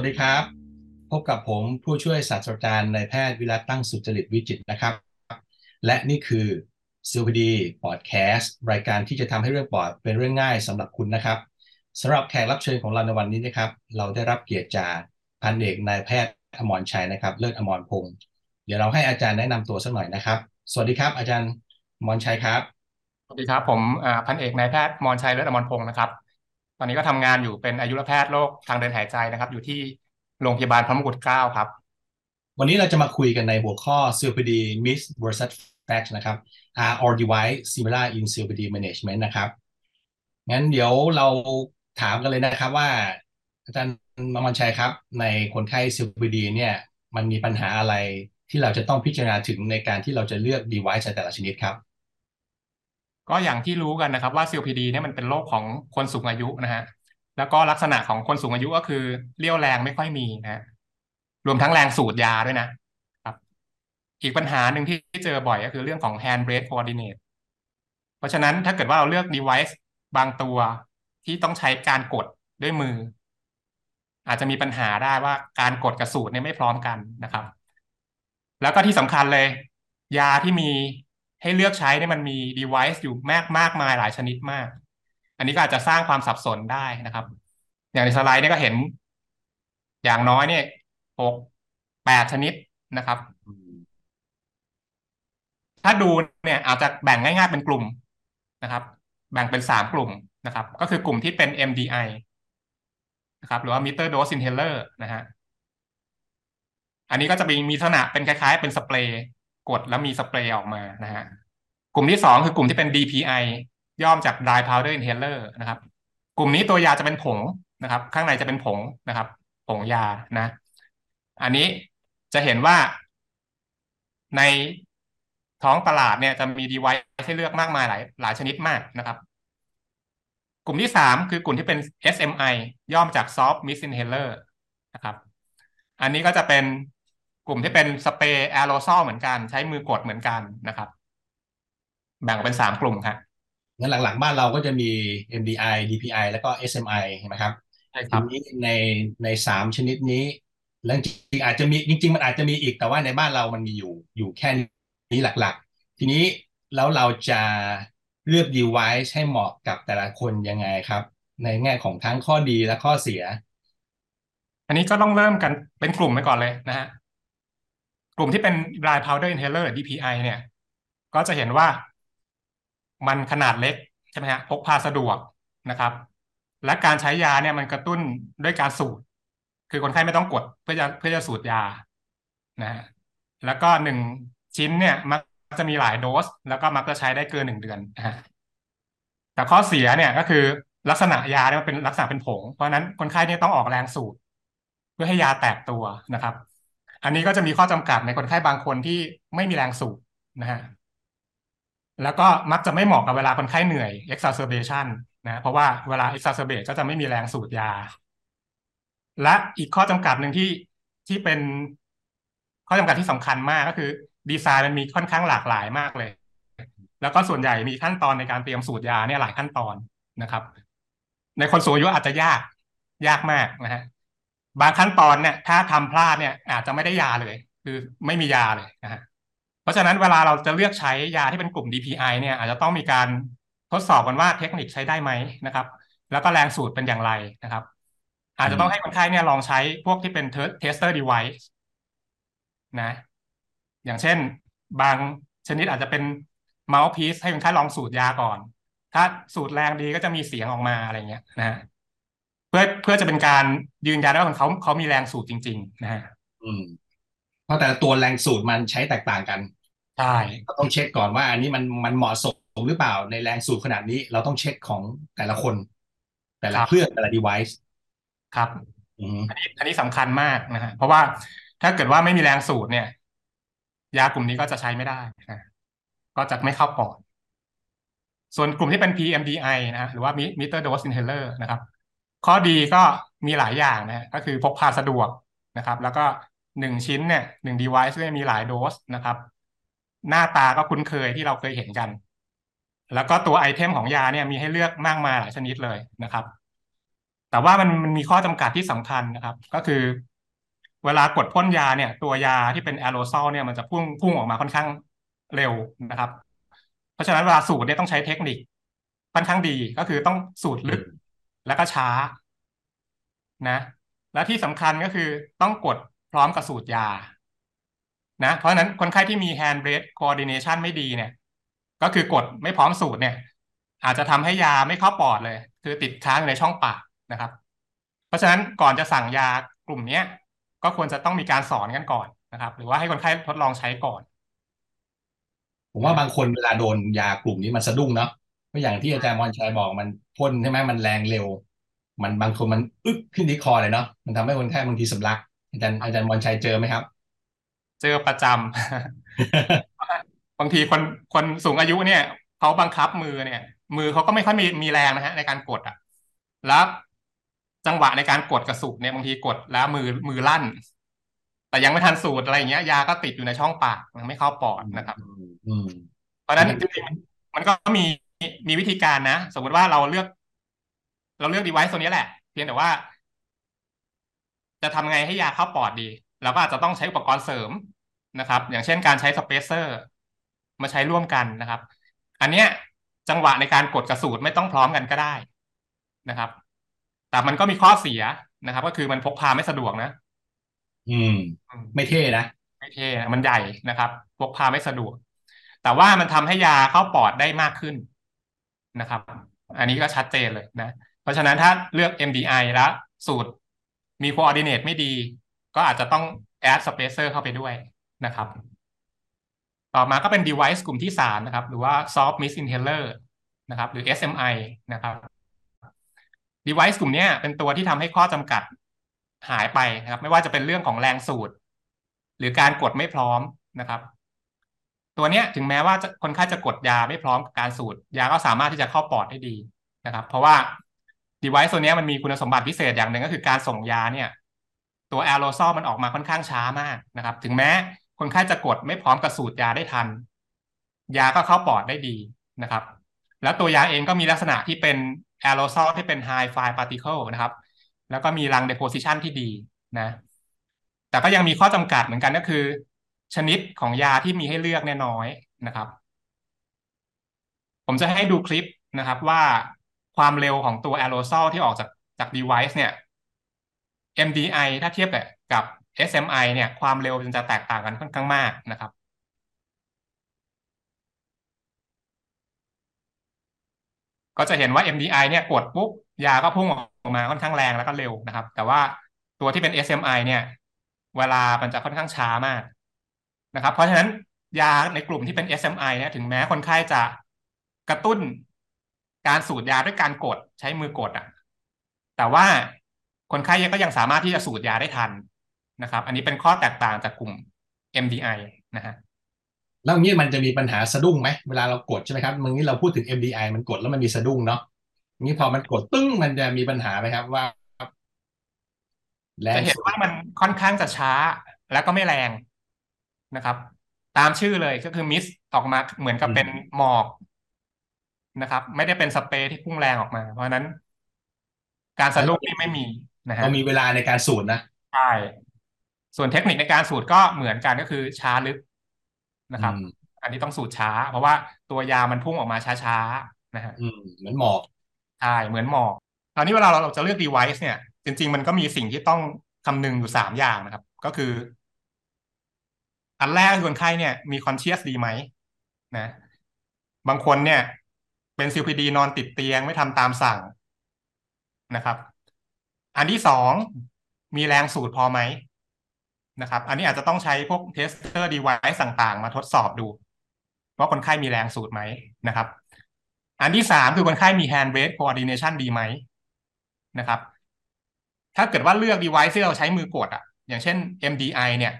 วัสดีครับ พบกับผมผู้ช่วยศาสตราจารย์นายแพทย์วิรัตตั้งสุจริตวิจิตนะครับ และนี่คือ COPD Podcast รายการที่จะทำให้เรื่องปอดเป็นเรื่องง่ายสำหรับคุณนะครับสำหรับแขกรับเชิญของเราในวันนี้นะครับ เราได้รับเกียรติจากพันเอกนายแพทย์อมรชัยนะครับ เลิศอมรพงศ์เดี๋ยวเราให้อาจารย์แนะนำตัวสักหน่อยนะครับ สวัสดีครับ อาจารย์อมรชัยครับสวัสดีครับผมพันเอกนายแพทย์มรชัยเลิศอมรพงศ์นะครับ ตอนนี้ก็ทำงานอยู่เป็นอายุรแพทย์โรคทางเดินหายใจนะครับ อยู่ที่โรงพยาบาลพระมงกุฎเกล้าครับ วันนี้เราจะมาคุยกันในหัวข้อ COPD Myth versus Fact นะครับ Are all device similar in COPD management นะครับงั้นเดี๋ยวเราถามกันเลยนะครับว่า อาจารย์มมันชัยครับ ในคนไข้ COPD เนี่ย มันมีปัญหาอะไรที่เราจะต้องพิจารณาถึงในการที่เราจะเลือก device แต่ละชนิดครับ ก็อย่างที่รู้กันนะครับว่า COPD เนี่ยมันเป็นโรคของคนสูงอายุนะฮะแล้วก็ลักษณะของคนสูงอายุก็คือเรี่ยวแรงไม่ค่อยมีนะรวมทั้งแรงสูดยาด้วยนะครับ อีกปัญหาหนึ่งที่เจอบ่อยก็คือเรื่องของ hand breath coordinate เพราะฉะนั้นถ้าเกิดว่าเราเลือก device บางตัวที่ต้องใช้การกดด้วยมือ อาจจะมีปัญหาได้ว่าการกดกับสูตรเนี่ยไม่พร้อมกันนะครับ แล้วก็ที่สำคัญเลย ยาที่มี ให้เลือกใช้เนี่ยมันมี device อยู่มากมากมายหลายชนิดมาก อันนี้ก็อาจจะสร้างความสับสนได้นะครับ อย่างในสไลด์เนี่ยก็เห็น อย่างน้อยเนี่ยหกแปดชนิดนะครับ ถ้าดูเนี่ยอาจจะแบ่งง่ายๆเป็นกลุ่มนะครับ แบ่งเป็นสามกลุ่มนะครับ ก็คือกลุ่มที่เป็น MDI นะครับหรือว่า meter dose inhaler นะฮะอันนี้ก็จะมีมีลักษณะเป็นคล้ายๆ เป็นสเปรย์ กดแล้วมีสเปรย์ออกมานะฮะกลุ่มที่สองคือกลุ่มที่เป็น DPI ย่อมจาก dry powder inhaler นะครับ กลุ่มนี้ตัวยาจะเป็นผงนะครับ ข้างในจะเป็นผงนะครับ ผงยานะ อันนี้จะเห็นว่าในท้องตลาดเนี่ยจะมีดีไวซ์ให้เลือกมากมายหลายหลายชนิดมากนะครับ กลุ่มที่สามคือกลุ่มที่เป็น SMI ย่อมจาก Soft Mist Inhaler นะครับ อันนี้ก็จะเป็น กลุ่มที่เป็นสเปรย์แอโรซอลเหมือนกันใช้มือกดเหมือนกันนะครับ แบ่งเป็นสามกลุ่มครับงั้นหลักๆบ้านเราก็จะมี MDI DPI แล้วก็ SMI ใช่ไหมครับใช่ครับนี้ในในสามชนิดนี้ แล้วจริงอาจจะมีจริง ๆ มันอาจจะมีอีกแต่ว่าในบ้านเรามันมีอยู่อยู่แค่นี้หลักๆ ทีนี้แล้วเราจะเลือก device ให้เหมาะกับแต่ละคนยังไงครับ ในแง่ของทั้งข้อดีและข้อเสีย อันนี้ก็ต้องเริ่มกันเป็นกลุ่มไปก่อนเลยนะฮะ กลุ่มที่เป็น dry powder inhaler DPI เนี่ย ก็จะเห็นว่ามันขนาดเล็กใช่ไหมฮะพกพาสะดวกนะครับ และการใช้ยาเนี่ยมันกระตุ้นด้วยการสูดคือคนไข้ไม่ต้องกดเพื่อจะเพื่อจะสูดยานะฮะแล้วก็หนึ่งชิ้นเนี่ยมักจะมีหลายโดส แล้วก็มักจะใช้ได้เกินหนึ่งเดือนนะฮะแต่ข้อเสียเนี่ยก็คือลักษณะยาเนี่ยมันเป็นลักษณะเป็นผง เพราะนั้นคนไข้เนี่ยต้องออกแรงสูดเพื่อให้ยาแตกตัวนะครับ อันนี้ก็จะมีข้อจำกัดในคนไข้บางคนที่ไม่มีแรงสูดนะฮะแล้วก็มักจะไม่เหมาะกับเวลาคนไข้เหนื่อย exacerbation นะเพราะว่าเวลา exacerbate ก็จะไม่มีแรงสูดยา และอีกข้อจำกัดหนึ่งที่ที่เป็นข้อจำกัดที่สำคัญมากก็คือ ดีไซน์มันมีค่อนข้างหลากหลายมากเลย แล้วก็ส่วนใหญ่มีขั้นตอนในการเตรียมสูตรยาเนี่ยหลายขั้นตอนนะครับ ในคนสูงอายุอาจจะยากยากมากนะฮะ บางขั้นตอนเนี่ย ถ้าทำพลาดเนี่ย อาจจะไม่ได้ยาเลย คือไม่มียาเลยนะฮะเพราะฉะนั้นเวลาเราจะเลือกใช้ยาที่เป็นกลุ่ม DPI เนี่ย อาจจะต้องมีการทดสอบกันว่าเทคนิคใช้ได้ไหมนะครับ แล้วก็แรงสูตรเป็นอย่างไรนะครับ อาจจะต้องให้คนไข้เนี่ยลองใช้พวกที่เป็น tester device นะ อย่างเช่น บางชนิดอาจจะเป็น mouthpiece ให้คนไข้ลองสูตรยาก่อน ถ้าสูตรแรงดีก็จะมีเสียงออกมาอะไรเงี้ยนะฮะ เพื่อเพื่อจะเป็นการยืนยันว่าเขาเขามีแรงสูตรจริง ๆ นะฮะอืมเพราะแต่ตัวแรงสูตรมันใช้แตกต่างกันใช่เราต้องเช็คก่อนว่า อันนี้มันมันเหมาะสมหรือเปล่าในแรงสูบขนาดนี้ เราต้องเช็คของแต่ละคน แต่ละเครื่องแต่ละ device ครับอันนี้อันนี้สำคัญมากนะฮะเพราะว่าถ้าเกิดว่าไม่มีแรงสูดเนี่ย ยากลุ่มนี้ก็จะใช้ไม่ได้นะก็จะไม่เข้าปอดส่วนกลุ่มที่เป็น PMDI นะหรือว่า meter dose inhaler นะครับ ข้อดีก็มีหลายอย่างนะก็คือพกพาสะดวกนะครับ แล้วก็หนึ่งชิ้นเนี่ยหนึ่ง device ก็มีหลายโดสนะครับ หน้าตาก็คุ้นเคยที่เราเคยเห็นกัน แล้วก็ตัว item ของยาเนี่ยมีให้เลือกมากมายหลายชนิดเลยนะครับ แต่ว่ามันมันมีข้อจำกัดที่สำคัญนะครับ ก็คือ เวลากดพ่นยาเนี่ย ตัวยาที่เป็นแอโรซอลเนี่ยมันจะพุ่งพุ่งออกมาค่อนข้างเร็วนะครับ เพราะฉะนั้นเวลาสูดเนี่ยต้องใช้เทคนิคค่อนข้างดีก็คือต้องสูดลึก แล้วก็ช้านะ และที่สำคัญก็คือต้องกดพร้อมกับสูดยานะเพราะฉะนั้นคนไข้ที่มี hand breath coordination ไม่ดีเนี่ย ก็คือกดไม่พร้อมสูตรเนี่ย อาจจะทำให้ยาไม่เข้าปอดเลย คือติดค้างในช่องปากนะครับ เพราะฉะนั้นก่อนจะสั่งยากลุ่มนี้ก็ควรจะต้องมีการสอนกันก่อนนะครับ หรือว่าให้คนไข้ทดลองใช้ก่อน ผมว่าบางคนเวลาโดนยากลุ่มนี้มันสะดุ้งเนาะ เพราะอย่างที่อาจารย์มอนชัยบอกมันพ่นใช่ไหมมันแรงเร็ว มันบางคนมันอึกขึ้นที่คอเลยเนาะมันทำให้คนไข้บางทีสำลัก อาจารย์อาจารย์มอนชัยเจอไหมครับ เจอประจำบางทีคนคนสูงอายุเนี่ยเขาบังคับมือเนี่ย มือเขาก็ไม่ค่อยมีมีแรงนะฮะ ในการกดอะ แล้วจังหวะในการกดกระสุกเนี่ยบางทีกดแล้วมือมือลั่น แต่ยังไม่ทันสูดอะไรอย่างเงี้ย ยาก็ติดอยู่ในช่องปากมันไม่เข้าปอดนะครับเพราะฉะนั้นจริงๆมันก็มี มีวิธีการนะ สมมติว่าเราเลือก เราเลือกดีไวซ์ตัวนี้แหละ เพียงแต่ว่า จะทำไงให้ยาเข้าปอดดีเราก็อาจจะต้องใช้อุปกรณ์เสริมนะครับ อย่างเช่นการใช้สเปเซอร์มาใช้ร่วมกันนะครับ อันเนี้ยจังหวะในการกดกระสูดไม่ต้องพร้อมกันก็ได้นะครับ แต่มันก็มีข้อเสียนะครับ ก็คือมันพกพาไม่สะดวกนะ อืม ไม่เท่นะ ไม่เท่มันใหญ่นะครับ พกพาไม่สะดวก แต่ว่ามันทำให้ยาเข้าปอดได้มากขึ้น นะครับ อันนี้ก็ชัดเจนเลยนะ เพราะฉะนั้นถ้าเลือก MDI แล้วสูตรมี coordinate ไม่ดี ก็อาจจะต้อง add spacer เข้าไปด้วยนะครับ ต่อมาก็เป็น device กลุ่มที่สามนะครับ หรือว่า soft mist inhaler นะครับ หรือ SMI นะครับ device กลุ่มนี้เป็นตัวที่ทำให้ข้อจำกัดหายไปนะครับ ไม่ว่าจะเป็นเรื่องของแรงสูดหรือการกดไม่พร้อมนะครับ ตัวเนี้ยถึงแม้ว่าคนไข้จะกดยาไม่พร้อมกับการสูดยาก็สามารถที่จะเข้าปอดได้ดีนะครับ เพราะว่า device ตัวนี้มันมีคุณสมบัติพิเศษอย่างหนึ่งก็คือการส่งยาเนี่ย ตัวแอโรซอลมันออกมาค่อนข้างช้ามากนะครับ ถึงแม้คนไข้จะกดไม่พร้อมกับสูดยาได้ทัน ยาก็เข้าปอดได้ดีนะครับ แล้วตัวยาเองก็มีลักษณะที่เป็นแอโรซอลที่เป็น high fine particle นะครับ แล้วก็มี lung deposition ที่ดีนะ แต่ก็ยังมีข้อจำกัดเหมือนกันก็คือ ชนิดของยาที่มีให้เลือกแน่น้อยนะครับ ผมจะให้ดูคลิปนะครับว่าความเร็วของตัวแอโรซอลที่ออกจากจาก device เนี่ย MDI ถ้าเทียบกับกับ SMI เนี่ยความเร็วมันจะแตกต่างกันค่อนข้างมากนะครับก็จะเห็นว่า MDI เนี่ยกดปุ๊บยาก็พุ่งออกมาค่อนข้างแรงแล้วก็เร็วนะครับ แต่ว่าตัวที่เป็น SMI เนี่ย เวลามันจะค่อนข้างช้ามาก นะครับ เพราะฉะนั้นยาในกลุ่มที่เป็น SMI เนี่ยถึงแม้คนไข้จะกระตุ้นการสูดยาด้วยการกดใช้มือกดอะ แต่ว่าคนไข้ก็ยังสามารถที่จะสูดยาได้ทันนะครับ อันนี้เป็นข้อแตกต่างจากกลุ่ม MDI นะฮะแล้วงี้มันจะมีปัญหาสะดุ้งไหมเวลาเรากดใช่ไหมครับเมื่อกี้เราพูดถึง MDI มันกดแล้วมันมีสะดุ้งเนาะงี้พอมันกดตึ้งมันจะมีปัญหาไหมครับว่าจะเห็นว่ามันค่อนข้างจะช้าแล้วก็ไม่แรง นะครับ ตามชื่อเลยก็คือมิสออกมาเหมือนกับเป็นหมอกนะครับ ไม่ได้เป็นสเปรย์ที่พุ่งแรงออกมา เพราะนั้น การสะดุ้งนี่ไม่มีนะฮะก็มีเวลาในการสูดนะใช่ส่วนเทคนิคในการสูดก็เหมือนกันก็คือช้าลึกนะครับ อันนี้ต้องสูดช้า เพราะว่าตัวยามันพุ่งออกมาช้าๆนะฮะเหมือนหมอกใช่เหมือนหมอกตอนนี้เวลาเราจะเลือก device เนี่ย จริง ๆ มันก็มีสิ่งที่ต้องคำนึงอยู่สามอย่างนะครับ ก็คือ อันแรกคนไข้เนี่ยมี conscious ดีไหมนะ บางคนเนี่ยเป็น COPD นอนติดเตียงไม่ทำตามสั่งนะครับ อันที่สองมีแรงสูดพอไหมนะครับ อันนี้อาจจะต้องใช้พวก tester device ต่างๆ มาทดสอบดู ว่าคนไข้มีแรงสูดไหมนะครับ อันที่สามคือคนไข้มี hand weight coordination ดีไหมนะครับ ถ้าเกิดว่าเลือก device ที่เราใช้มือกดอะอย่างเช่น MDI เนี่ย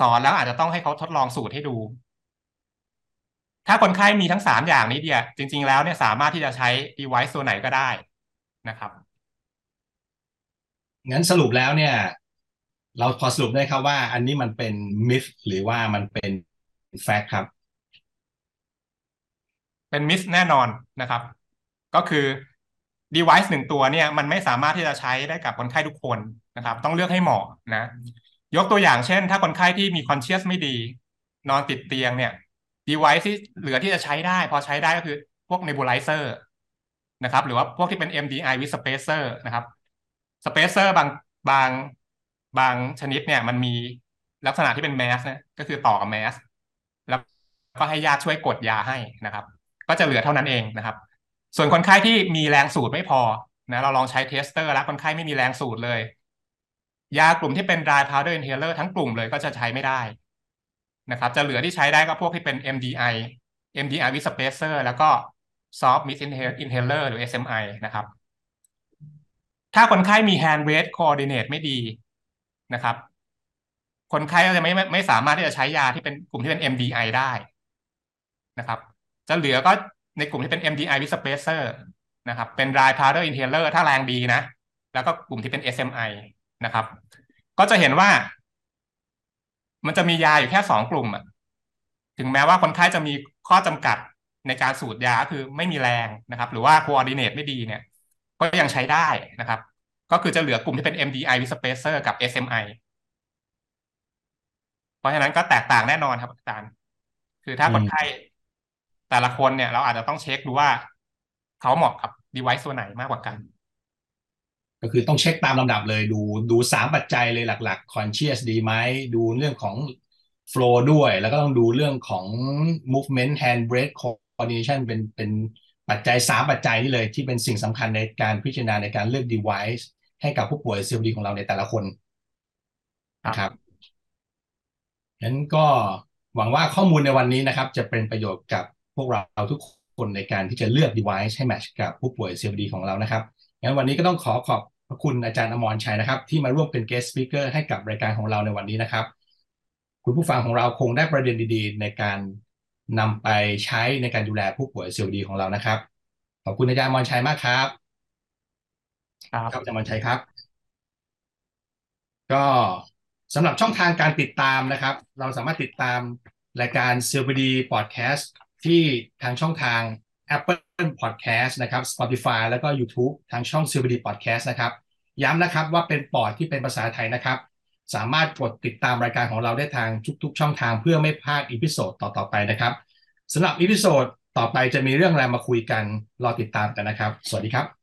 สอนแล้วอาจจะต้องให้เขาทดลองสูตรให้ดู ถ้าคนไข้มีทั้งสามอย่างนี้เดียจริง ๆ แล้วเนี่ยสามารถที่จะใช้ device ตัวไหนก็ได้นะครับงั้นสรุปแล้วเนี่ย เราพอสรุปได้ครับว่า อันนี้มันเป็นมิสหรือว่ามันเป็นแฟกต์ครับ เป็นมิสแน่นอนนะครับ ก็คือ device หนึ่งตัวเนี่ย มันไม่สามารถที่จะใช้ได้กับคนไข้ทุกคนนะครับ ต้องเลือกให้เหมาะนะ ยกตัวอย่างเช่น ถ้าคนไข้ที่มี conscious ไม่ดี นอนติดเตียงเนี่ย device ที่เหลือที่จะใช้ได้ พอใช้ได้ก็คือพวก nebulizer นะครับ หรือว่าพวกที่เป็น MDI with spacer นะครับ spacer บางบางบางชนิดเนี่ย มันมีลักษณะที่เป็นแมสนะก็คือต่อกับแมสแล้วก็ให้ญาติช่วยกดยาให้นะครับ ก็จะเหลือเท่านั้นเองนะครับ ส่วนคนไข้ที่มีแรงสูดไม่พอนะเราลองใช้ tester แล้วคนไข้ไม่มีแรงสูดเลย ยากลุ่มที่เป็น dry powder inhaler ทั้งกลุ่มเลยก็จะใช้ไม่ได้นะครับ จะเหลือที่ใช้ได้ก็พวกที่เป็น MDI MDI with spacer แล้วก็ soft mist inhaler หรือ SMI นะครับ ถ้าคนไข้มี hand weight coordinate ไม่ดีนะครับ คนไข้ก็จะไม่ไม่สามารถที่จะใช้ยาที่เป็นกลุ่มที่เป็น MDI ได้นะครับ จะเหลือก็ในกลุ่มที่เป็น MDI with spacer นะครับ เป็น dry powder inhaler ถ้าแรงดีนะ แล้วก็กลุ่มที่เป็น SMI นะครับ ก็จะเห็นว่า มันจะมียาอยู่แค่สองกลุ่มอะถึงแม้ว่าคนไข้จะมีข้อจำกัดในการสูดยาคือไม่มีแรงนะครับ หรือว่า coordinate ไม่ดีเนี่ย ก็ยังใช้ได้นะครับ ก็คือจะเหลือกลุ่มที่เป็น MDI with spacer กับ SMI เพราะฉะนั้นก็แตกต่างแน่นอนครับอาจารย์ คือถ้าคนไข้แต่ละคนเนี่ย เราอาจจะต้องเช็คดูว่า เขาเหมาะกับ device ตัวไหนมากกว่ากัน ก็คือต้องเช็คตามลำดับเลยดูดูสามปัจจัยเลยหลัก ๆ conscious ดีไหมดูเรื่องของ flow ด้วย แล้วก็ต้องดูเรื่องของ movement hand breath coordination เป็นเป็นปัจจัยสามปัจจัยนี่เลยที่เป็นสิ่งสำคัญในการพิจารณาในการเลือก device ให้กับผู้ป่วย COPD ของเราในแต่ละคนนะครับงั้นก็หวังว่าข้อมูลในวันนี้นะครับ จะเป็นประโยชน์กับพวกเราทุกคนในการที่จะเลือก device ให้แมทช์กับผู้ป่วย COPD ของเรานะครับ งั้นวันนี้ก็ต้องขอขอบพระคุณอาจารย์อมรชัยนะครับ ที่มาร่วมเป็น guest speaker ให้กับรายการของเราในวันนี้นะครับ คุณผู้ฟังของเราคงได้ประเด็นดีๆ ในการนำไปใช้ในการดูแลผู้ป่วย COPD ของเรานะครับ ขอบคุณอาจารย์อมรชัยมากครับ ครับอาจารย์อมรชัยครับ ก็สำหรับช่องทางการติดตามนะครับ เราสามารถติดตามรายการ COPD Podcast ที่ทางช่องทาง Apple Podcast นะครับ Spotify แล้วก็ YouTube ทางช่อง COPD ปอดCAST นะครับ ย้ำนะครับว่าเป็นปอดที่เป็นภาษาไทยนะครับ สามารถกดติดตามรายการของเราได้ทางทุกๆ ช่องทางเพื่อไม่พลาด episode ต่อๆไปนะครับสำหรับ episode ต่อไปจะมีเรื่องอะไรมาคุยกัน รอติดตามกันนะครับ สวัสดีครับ